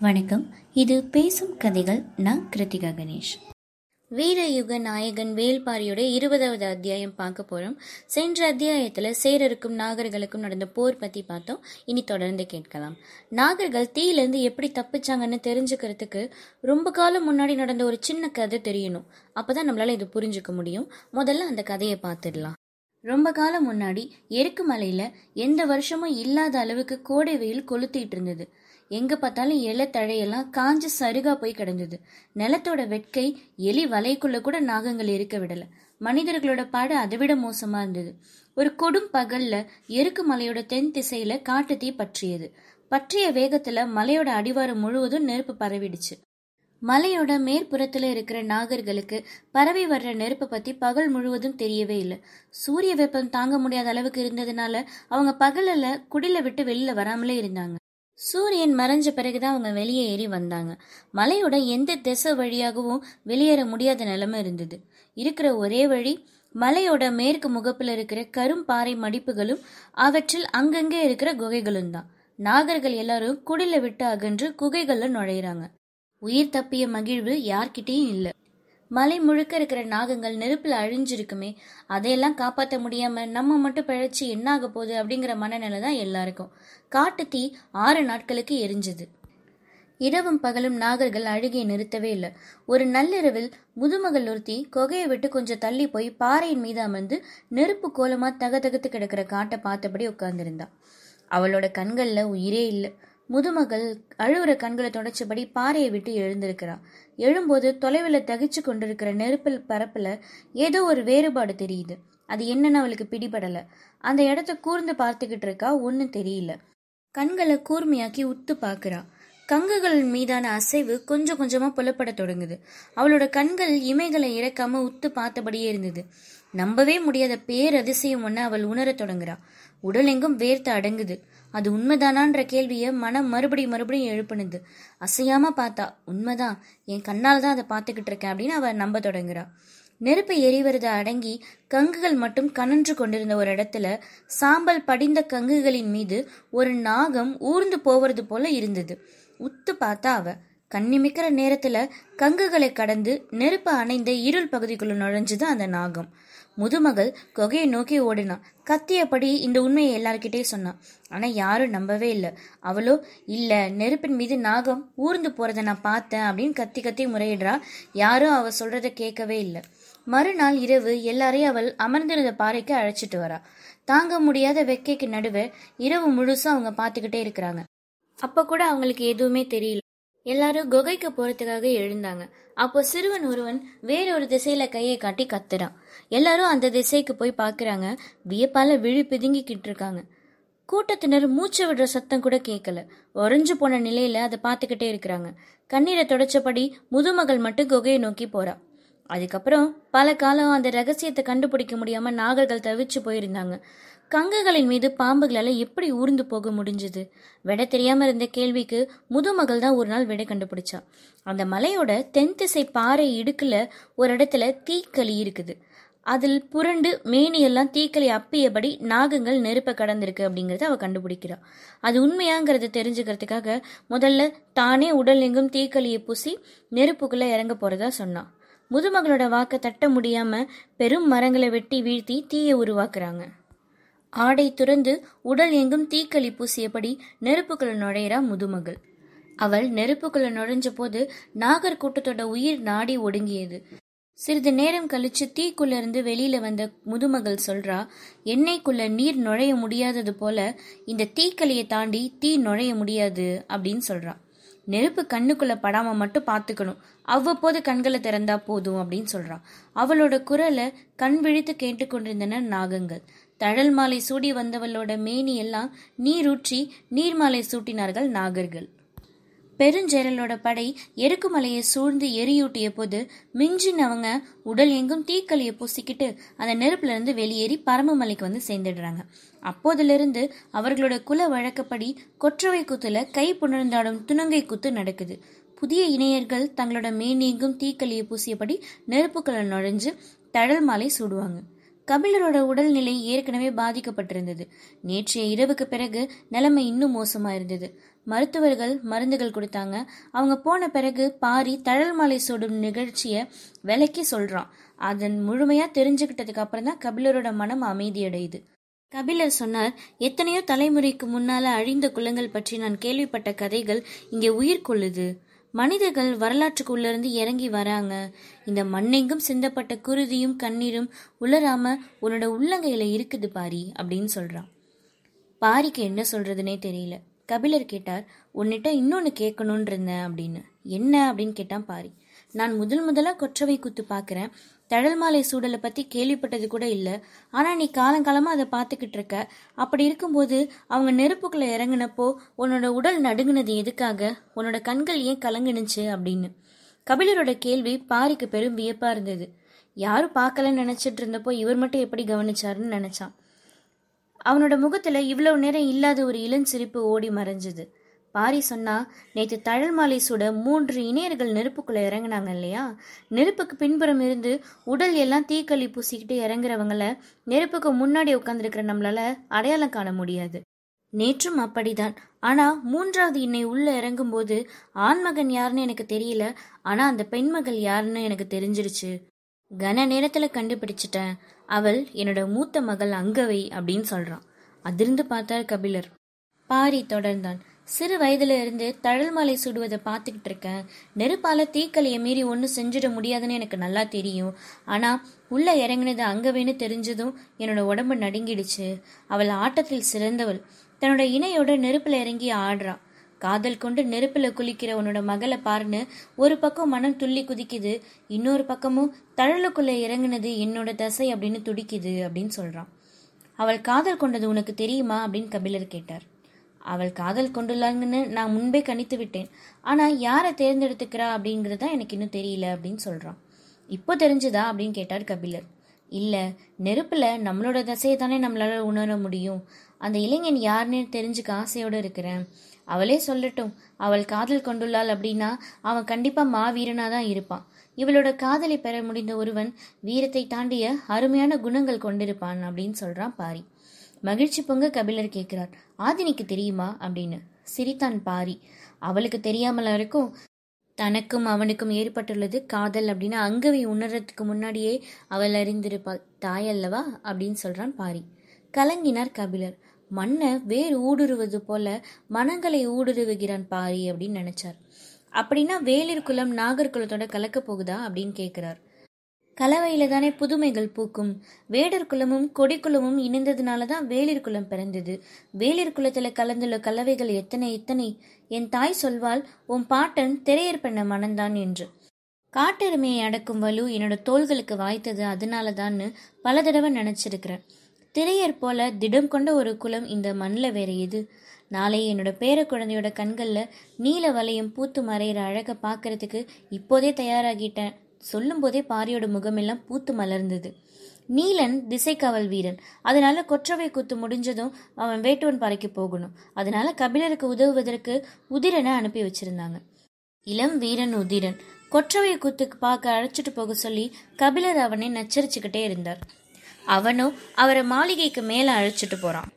வணக்கம். இது பேசும் கதைகள். நான் கிருத்திகா கணேஷ். வீரயுக நாயகன் வேல்பாரியோட இருபதாவது அத்தியாயம் பார்க்க போறோம். சென்ற அத்தியாயத்துல சேரருக்கும் நாகர்களுக்கும் நடந்த போர் பத்தி பார்த்தோம். இனி தொடர்ந்து கேட்கலாம். நாகர்கள் தீயிலிருந்து எப்படி தப்பிச்சாங்கன்னு தெரிஞ்சுக்கிறதுக்கு ரொம்ப காலம் முன்னாடி நடந்த ஒரு சின்ன கதை தெரியணும். அப்பதான் நம்மளால இது புரிஞ்சுக்க முடியும். முதல்ல அந்த கதையை பார்த்துடலாம். ரொம்ப காலம் முன்னாடி எருக்கு மலையில எந்த வருஷமும் இல்லாத அளவுக்கு கோடை வெயில் கொளுத்திட்டு இருந்தது. எங்க பார்த்தாலும் இலை தழையெல்லாம் காஞ்சு சருகா போய் கிடந்தது. நிலத்தோட வெட்கை எலி வலைக்குள்ள கூட நாகங்கள் இருக்க விடல. மனிதர்களோட பாடு அதை விட மோசமா இருந்தது. ஒரு கொடும் பகல்ல எருக்கு மலையோட தென் திசையில காட்டு தீ பற்றியது. பற்றிய வேகத்துல மலையோட அடிவாரம் முழுவதும் நெருப்பு பரவிடுச்சு. மலையோட மேற்புறத்துல இருக்கிற நாகர்களுக்கு பரவி வர்ற நெருப்பை பத்தி பகல் முழுவதும் தெரியவே இல்லை. சூரிய வெப்பம் தாங்க முடியாத அளவுக்கு இருந்ததுனால அவங்க பகலில் குடில விட்டு வெளியில வராமலே இருந்தாங்க. சூரியன் மறைஞ்ச பிறகுதான் அவங்க வெளியே ஏறி வந்தாங்க. மலையோட எந்த திசை வழியாகவும் வெளியேற முடியாத நிலைமை இருந்தது. இருக்கிற ஒரே வழி மலையோட மேற்கு முகப்புல இருக்கிற கரும்பாறை மடிப்புகளும் அவற்றில் அங்கங்கே இருக்கிற குகைகளும் தான். நாகர்கள் எல்லாரும் குடில விட்டு அகன்று குகைகள்ல நுழையிறாங்க. உயிர் தப்பிய மகிழ்வு யார்கிட்டயும் இல்லை. மலை முழுக்க இருக்கிற நாகங்கள் நெருப்புல அழிஞ்சிருக்குமே அதையெல்லாம் காப்பாற்ற முடியாம நம்ம மட்டும் பிழைச்சி என்ன ஆக போகுது அப்படிங்கிற மனநிலை தான் எல்லாருக்கும். காட்டு தீ ஆறு நாட்களுக்கு எரிஞ்சது. இரவும் பகலும் நாகர்கள் அழுகியை நிறுத்தவே இல்லை. ஒரு நள்ளிரவில் முதுமகள் ஒருத்தி கொகையை விட்டு கொஞ்சம் தள்ளி போய் பாறையின் மீது அமர்ந்து நெருப்பு கோலமா தகதகத்து கிடக்கிற காட்டை பார்த்தபடி உட்கார்ந்திருந்தா. அவளோட கண்கள்ல உயிரே இல்லை. முதுமகள் அழுவுற கண்களை தொடச்சபடி பாறையை விட்டு எழுந்திருக்கிறா. எழும்போது தொலைவில் தகிச்சு கொண்டிருக்கிற நெருப்பில் பரப்பில் ஏதோ ஒரு வேறுபாடு தெரியுது. அது என்னன்னு அவளுக்கு பிடிபடல. அந்த இடத்த கூர்ந்து பார்த்துக்கிட்டு இருக்கா ஒன்றும் தெரியல. கண்களை கூர்மையாக்கி உத்து பார்க்குறா. கங்குகள் மீதான அசைவு கொஞ்சம் கொஞ்சமாக புலப்பட தொடங்குது. அவளோட கண்கள் இமைகளை இறக்காம உத்து பார்த்தபடியே இருந்தது. நம்பவே முடியாத பேரதிசயம் ஒன்று அவள் உணரத் தொடங்குறா. உடலெங்கும் வேர்த்து அடங்குது. அது உண்மைதானான்ற கேள்வியை மனம் மறுபடியும் மறுபடியும் எழுப்புனுது. அசையாம பார்த்தா உண்மைதான் என் கண்ணால் தான் அதை பார்த்துக்கிட்டு இருக்கேன் அப்படின்னு அவ நம்ப தொடங்குறா. நெருப்பு எரிவரத அடங்கி கங்குகள் மட்டும் கனன்று கொண்டிருந்த ஒரு இடத்துல சாம்பல் படிந்த கங்குகளின் மீது ஒரு நாகம் ஊர்ந்து போவது போல இருந்தது. உத்து பார்த்தா அவ கண்ணிமிக்கிற நேரத்துல கங்குகளை கடந்து நெருப்பு அணைந்த இருள் பகுதிக்குள்ள நுழைஞ்சுது அந்த நாகம். முதுமகள் கொகையை நோக்கி ஓடினான் கத்தியபடி இந்த உண்மையை எல்லார்கிட்டே சொன்னான் ஆனா யாரும் நம்பவே இல்லை. அவளோ இல்ல நெருப்பின் மீது நாகம் ஊர்ந்து போகிறத நான் பார்த்தேன் அப்படின்னு கத்தி கத்தி முறையிடுறா. யாரும் அவ சொல்றத கேட்கவே இல்லை. மறுநாள் இரவு எல்லாரையும் அவள் அமர்ந்திருந்த பாறைக்கு அழைச்சிட்டு வரா. தாங்க முடியாத வெக்கைக்கு நடுவே இரவு முழுசும் அவங்க பார்த்துக்கிட்டே இருக்கிறாங்க. அப்ப கூட அவங்களுக்கு எதுவுமே தெரியல. எல்லாரும் குகைக்கு போறதுக்காக எழுந்தாங்க. அப்போ சிறுவன் ஒருவன் வேறொரு திசையில கையை காட்டி கத்துறான். எல்லாரும் அந்த திசைக்கு போய் பாக்குறாங்க. வியப்பால விழி பிதுங்கிக்கிட்டு இருக்காங்க. கூட்டத்தினர் மூச்சு விடுற சத்தம் கூட கேட்கல உறைஞ்சு போன நிலையில அதை பார்த்துக்கிட்டே இருக்கிறாங்க. கண்ணீரை தொடச்சபடி முதுமகள் மட்டும் குகையை நோக்கி போறா. அதுக்கப்புறம் பல காலம் அந்த ரகசியத்தை கண்டுபிடிக்க முடியாம நாகர்கள் தவிச்சு போயிருந்தாங்க. கங்குகளின் மீது பாம்புகளால எப்படி ஊர்ந்து போக முடிஞ்சது? விட தெரியாம இருந்த கேள்விக்கு முதுமகள் தான் ஒரு நாள் விடை கண்டுபிடிச்சா. அந்த மலையோட தென் திசை பாறை இடுக்குல ஒரு இடத்துல தீக்களி இருக்குது. அதில் புரண்டு மேனியெல்லாம் தீக்களி அப்பியபடி நாகங்கள் நெருப்ப கடந்திருக்கு அப்படிங்கறத அவ கண்டுபிடிக்கிறா. அது உண்மையாங்கிறத தெரிஞ்சுக்கிறதுக்காக முதல்ல தானே உடல் எங்கும் தீக்களியை பூசி நெருப்புக்குள்ள இறங்க போறதா சொன்னான் முதுமகளோட வாக்க தட்ட முடியாம பெரும் மரங்களை வெட்டி வீழ்த்தி தீயை உருவாக்குறாங்க. ஆடை துறந்து உடல் எங்கும் தீக்களி பூசியபடி நெருப்புக்குள்ள நுழையிறா முதுமகள். அவள் நெருப்புக்குள்ள நுழைஞ்ச போது நாகர் கூட்டத்தோட உயிர் நாடி ஒடுங்கியது. சிறிது நேரம் கழிச்சு தீக்குள்ள இருந்து வெளியில வந்த முதுமகள் சொல்றா எண்ணெய்க்குள்ள நீர் நுழைய முடியாதது போல இந்த தீக்களியை தாண்டி தீ நுழைய முடியாது அப்படின்னு சொல்றா. நெருப்பு கண்ணுக்குள்ள படாம மட்டும் பாத்துக்கணும் அவ்வப்போது கண்களை திறந்தா போதும் அப்படின்னு சொல்றான் அவளோட குரலை கண் விழித்து கேட்டுக்கொண்டிருந்தன நாகங்கள். தழல் மாலை சூடி வந்தவளோட மேனி எல்லாம் நீரூற்றி நீர்மாலை சூட்டினார்கள் நாகர்கள். பெருஞ்சேரலோட படை எருக்குமலையை சூழ்ந்து எரியூட்டிய போது மிஞ்சினவங்க உடல் எங்கும் தீக்களியை பூசிக்கிட்டு அந்த நெருப்புல இருந்து வெளியேறி பரமமலைக்கு வந்து சேர்ந்துடுறாங்க. அப்போதிலிருந்து அவர்களோட குல வழக்கப்படி கொற்றவை குத்துல கை புணர்ந்தாடும் துணங்கை குத்து நடக்குது. புதிய இணையர்கள் தங்களோட மேனியெங்கும் தீக்களியை பூசியபடி நெருப்புக்களை நுழைஞ்சு தழல் மாலை சூடுவாங்க. கபிலரோட உடல்நிலை ஏற்கனவே பாதிக்கப்பட்டிருந்தது. நேற்றைய இரவுக்கு பிறகு நிலைமை இன்னும் மோசமா இருந்தது. மருத்துவர்கள் மருந்துகள் கொடுத்தாங்க. அவங்க போன பிறகு பாரி தழல் மாலை சூடும் நிகழ்ச்சியை விலக்கி சொல்றான். அதன் முழுமையா தெரிஞ்சுக்கிட்டதுக்கு அப்புறம் தான் கபிலரோட மனம் அமைதியடையுது. கபிலர் சொன்னார் எத்தனையோ தலைமுறைக்கு முன்னால அழிந்த குலங்கள் பற்றி நான் கேள்விப்பட்ட கதைகள் இங்கே உயிர் கொள்ளுது. மனிதர்கள் வரலாற்றுக்குள்ளிருந்து இறங்கி வராங்க. இந்த மண்ணெங்கும் சிந்தப்பட்ட குருதியும் கண்ணீரும் உலராம உன்னோட உள்ளங்கையில இருக்குது பாரி அப்படின்னு சொல்றான். பாரிக்கு என்ன சொல்றதுனே தெரியல. கபிலர் கேட்டார் உன்னிட்ட இன்னொன்னு கேட்கணும்னு இருந்தேன் அப்படின்னு. என்ன? அப்படின்னு கேட்டான் பாரி. நான் முதல் முதலா கொற்றவை குத்து பார்க்குறேன் தழல் மாலை சூடலை பத்தி கேள்விப்பட்டது கூட இல்ல. ஆனா நீ காலங்காலமா அதை பார்த்துக்கிட்டு இருக்க. அப்படி இருக்கும்போது அவங்க நெருப்புக்குள்ள இறங்குனப்போ உன்னோட உடல் நடுங்கினது எதுக்காக? உன்னோட கண்கள் ஏன் கலங்குனுச்சு அப்படின்னு. கபிலரோட கேள்வி பாரிக்கு பெரும் வியப்பா இருந்தது. யாரும் பார்க்கலன்னு நினைச்சிட்டு இருந்தப்போ இவர் மட்டும் எப்படி கவனிச்சாருன்னு நினைச்சான். அவனோட முகத்துல இவ்வளவு நேரம் இல்லாத ஒரு இளஞ்சிரிப்பு ஓடி மறைஞ்சது. பாரி சொன்னா நேற்று தழல் மாலை சுட மூன்று இணையர்கள் நெருப்புக்குள்ள இறங்குனாங்க இல்லையா? நெருப்புக்கு பின்புறம் இருந்து உடல் எல்லாம் தீக்களி பூசிக்கிட்டு இறங்குறவங்கள நெருப்புக்கு முன்னாடி உட்காந்துருக்கிற நம்மளால அடையாளம் காண முடியாது. நேற்றும் அப்படிதான். ஆனா மூன்றாவது இன்னை உள்ள இறங்கும்போது ஆண்மகன் யாருன்னு எனக்கு தெரியல. ஆனா அந்த பெண்மகள் யாருன்னு எனக்கு தெரிஞ்சிருச்சு. கன நேரத்துல கண்டுபிடிச்சிட்டேன். அவள் என்னோட மூத்த மகள் அங்கவை அப்படின்னு சொல்றான். அதிர்ந்து பார்த்தார் கபிலர். பாரி தொடர்ந்தான். சிறு வயதுல இருந்து தழல் மாலை சுடுவதை பார்த்துக்கிட்டு இருக்கேன் நெருப்பால தீக்கலையை மீறி ஒன்றும் செஞ்சிட முடியாதுன்னு எனக்கு நல்லா தெரியும். ஆனா உள்ள இறங்கினது அங்கவேன்னு தெரிஞ்சதும் என்னோட உடம்பு நடுங்கிடுச்சு. அவள் ஆட்டத்தில் சிறந்தவள். தன்னோட இணையோட நெருப்புல இறங்கி ஆடுறா. காதல் கொண்டு நெருப்புல குளிக்கிற உன்னோட மகளை பாருன்னு ஒரு பக்கம் மனம் துள்ளி குதிக்குது. இன்னொரு பக்கமும் தழலுக்குள்ள இறங்குனது என்னோட தசை அப்படின்னு துடிக்குது அப்படின்னு சொல்றான். அவள் காதல் கொண்டது உனக்கு தெரியுமா அப்படின்னு கபிலர் கேட்டார். அவள் காதல் கொண்டுள்ளாங்கன்னு நான் முன்பே கணித்து விட்டேன். ஆனால் யாரை தேர்ந்தெடுத்துக்கிறா அப்படிங்கிறது தான் எனக்கு இன்னும் தெரியல அப்படின்னு சொல்கிறான் இப்போ தெரிஞ்சுதா அப்படின்னு கேட்டார் கபிலர். இல்லை நெருப்பில் நம்மளோட தசையை தானே நம்மளால் உணர முடியும். அந்த இளைஞன் யாருன்னு தெரிஞ்சுக்க ஆசையோடு இருக்கிறேன். அவளே சொல்லட்டும் அவள் காதல் கொண்டுள்ளாள் அப்படின்னா அவன் கண்டிப்பாக மாவீரனாக தான் இருப்பான். இவளோட காதலை பெற முடிந்த ஒருவன் வீரத்தை தாண்டிய அருமையான குணங்கள் கொண்டிருப்பான் அப்படின்னு சொல்கிறான் பாரி. மகிழ்ச்சி பொங்க கபிலர் கேட்கிறார் ஆதினிக்கு தெரியுமா? அப்படின்னு. சிரித்தான் பாரி அவளுக்கு தெரியாமல் இருக்கும் தனக்கும் அவனுக்கும் ஏற்பட்டுள்ளது காதல் அப்படின்னு அங்கவை உணர்றதுக்கு முன்னாடியே அவள் அறிந்திருப்பாள். தாய் அல்லவா? அப்படின்னு சொல்றான் பாரி. கலங்கினார் கபிலர். மண்ணை வேர் ஊடுருவது போல மனங்களை ஊடுருவுகிறான் பாரி அப்படின்னு நினைச்சார். அப்படின்னா வேலிர் குலம் நாகர்குலத்தோட கலக்க போகுதா? அப்படின்னு கேட்கிறார். கலவையில தானே புதுமைகள் பூக்கும். வேடர் குலமும் கொடிக்குலமும் இணைந்ததுனால தான் வேளிர் குலம் பிறந்தது. வேளிர் குலத்துல கலந்துள்ள கலவைகள் எத்தனை எத்தனை? என் தாய் சொல்வாள் உன் பாட்டன் திரையர் பண்ண மனந்தான் என்று. காட்டெருமையை அடக்கும் வலு என்னோட தோள்களுக்கு வாய்த்தது அதனால தான்னு பல தடவை நினைச்சிருக்கிறேன். திரையர் போல திடம் கொண்ட ஒரு குலம் இந்த மண்ணில் வேற எது? நாளை என்னோட பேர குழந்தையோட கண்களில் நீல வளையம் பூத்து மறையிற அழகை பார்க்கறதுக்கு இப்போதே தயாராகிட்டேன். சொல்லும்போதே பாரியோட முகமெல்லாம் பூத்து மலர்ந்தது. நீலன் திசைக்காவல் வீரன். அதனால கொற்றவை குத்து முடிஞ்சதும் அவன் வேட்டுவன் பாறைக்கு போகணும். அதனால கபிலருக்கு உதவுவதற்கு உதிரனை அனுப்பி வச்சிருந்தாங்க. இளம் வீரன் உதிரன். கொற்றவை குத்துக்கு பார்க்க அழைச்சிட்டு போக சொல்லி கபிலர் அவனை நச்சரிச்சுக்கிட்டே இருந்தார். அவனும் அவரை மாளிகைக்கு மேல அழைச்சிட்டு போறான்.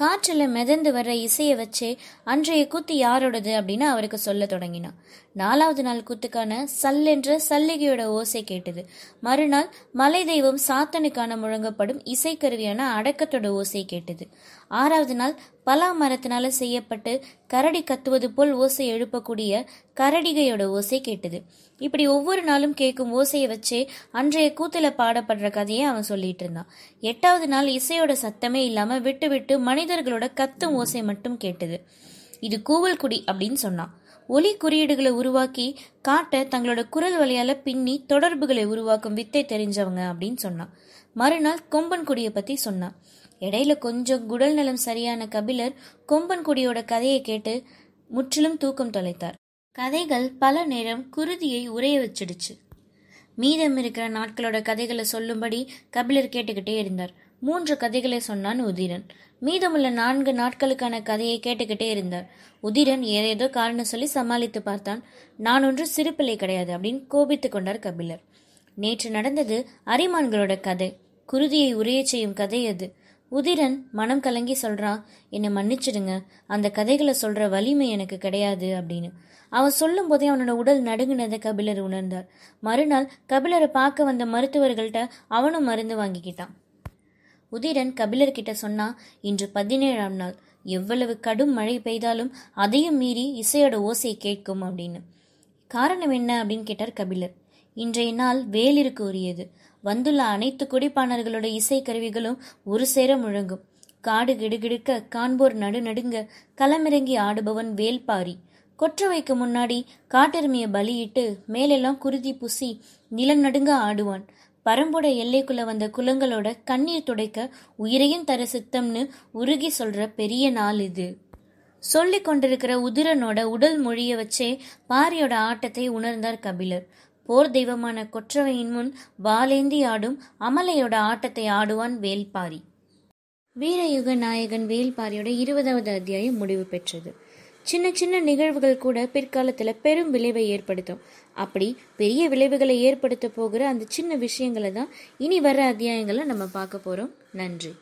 காற்றில் மிதந்து வர்ற இசையை வச்சே அன்றைய கூத்து யாரோடது அப்படின்னு அவருக்கு சொல்ல தொடங்கினான். நாலாவது நாள் கூத்துக்கான சல்லென்ற சல்லிகையோட ஓசை கேட்டது. மறுநாள் மலை தெய்வம் சாத்தனுக்கான முழங்கப்படும் இசைக்கருவியான அடக்கத்தோட ஓசை கேட்டது. ஆறாவது நாள் பலா மரத்தினால செய்யப்பட்டு கரடி கத்துவது போல் ஓசை எழுப்பக்கூடிய கரடிகையோட ஓசை கேட்டது. இப்படி ஒவ்வொரு நாளும் கேட்கும் ஓசையை வச்சே அன்றைய கூத்துல பாடப்படுற கதையை அவன் சொல்லிட்டு இருந்தான். எட்டாவது நாள் இசையோட சத்தமே இல்லாம விட்டு விட்டு மனிதர்களோட கத்தும் ஓசை மட்டும் கேட்டது. இது கூவல் குடி அப்படின்னு சொன்னான். ஒலி குறியீடுகளை உருவாக்கி காட்ட தங்களோட குரல் வழியால பின்னி தொடர்புகளை உருவாக்கும் வித்தை தெரிஞ்சவங்க அப்படின்னு சொன்னான். மறுநாள் கொம்பன் குடியை பத்தி சொன்னான். இடையில கொஞ்சம் குடல் நலம் சரியான கபிலர் கொம்பன்குடியோட கதையை கேட்டு முற்றிலும் தூக்கம் தொலைத்தார். கதைகள் பல நேரம் குருதியை உரைய வச்சிடுச்சு. மீதம் இருக்கிற நாட்களோட கதைகளை சொல்லும்படி கபிலர் கேட்டுக்கிட்டே இருந்தார். மூன்று கதைகளை சொன்னான் உதிரன். மீதமுள்ள நான்கு நாட்களுக்கான கதையை கேட்டுக்கிட்டே இருந்தார். உதிரன் ஏதேதோ காரணம் சொல்லி சமாளித்து பார்த்தான். நான் ஒன்று சிறுப்பிலை கிடையாது அப்படின்னு கோபித்து கொண்டார் கபிலர். நேற்று நடந்தது அரிமான்களோட கதை. குருதியை உரையச் செய்யும் கதை அது. உதிரன் மனம் கலங்கி சொல்றான் என்னை மன்னிச்சிடுங்க. அந்த கதைகளை சொல்ற வலிமை எனக்கு கிடையாது அப்படின்னு. அவன் சொல்லும் போதே அவனோட உடல் நடுங்கினதை கபிலர் உணர்ந்தார். மறுநாள் கபிலரை பார்க்க வந்த மருத்துவர்கள்ட்ட அவனும் மருந்து வாங்கிக்கிட்டான். உதிரன் கபிலர்கிட்ட சொன்னா இன்று பதினேழாம் நாள். எவ்வளவு கடும் மழை பெய்தாலும் அதையும் மீறி இசையோட ஓசை கேட்கும் அப்படின்னு. காரணம் என்ன அப்படின்னு கேட்டார் கபிலர். இன்றைய நாள் வேலிற்கு உரியது. வந்துள்ள அனைத்து குடிப்பானர்களோட இசை கருவிகளும் ஒரு சேர முழங்கும். காடு கிடுகிடுக்க காண்போர் நடுநடுங்க களமிறங்கி ஆடுபவன் வேல்பாரி. கொற்றவைக்கு முன்னாடி காட்டெருமையை பலியிட்டு மேலெல்லாம் குருதி புசி நிலம் நடுங்க ஆடுவான். பரம்போட எல்லைக்குள்ள வந்த குலங்களோட கண்ணீர் துடைக்க உயிரையும் தர சித்தம்னு உருகி சொல்ற பெரிய நாள் இது. சொல்லி கொண்டிருக்கிற உதிரனோட உடல் மொழிய வச்சே பாரியோட ஆட்டத்தை உணர்ந்தார் கபிலர். போர் தெய்வமான கொற்றவையின் முன் வாலேந்தி ஆடும் அமலையோட ஆட்டத்தை ஆடுவான் வேல்பாரி. வீரயுக நாயகன் வேல்பாரியோட இருபதாவது அத்தியாயம் முடிவு பெற்றது. சின்ன சின்ன நிகழ்வுகள் கூட பிற்காலத்தில் பெரும் விளைவை ஏற்படுத்தும். அப்படி பெரிய விளைவுகளை ஏற்படுத்த போகிற அந்த சின்ன விஷயங்களை தான் இனி வர அத்தியாயங்களை நம்ம பார்க்க போகிறோம் நன்றி.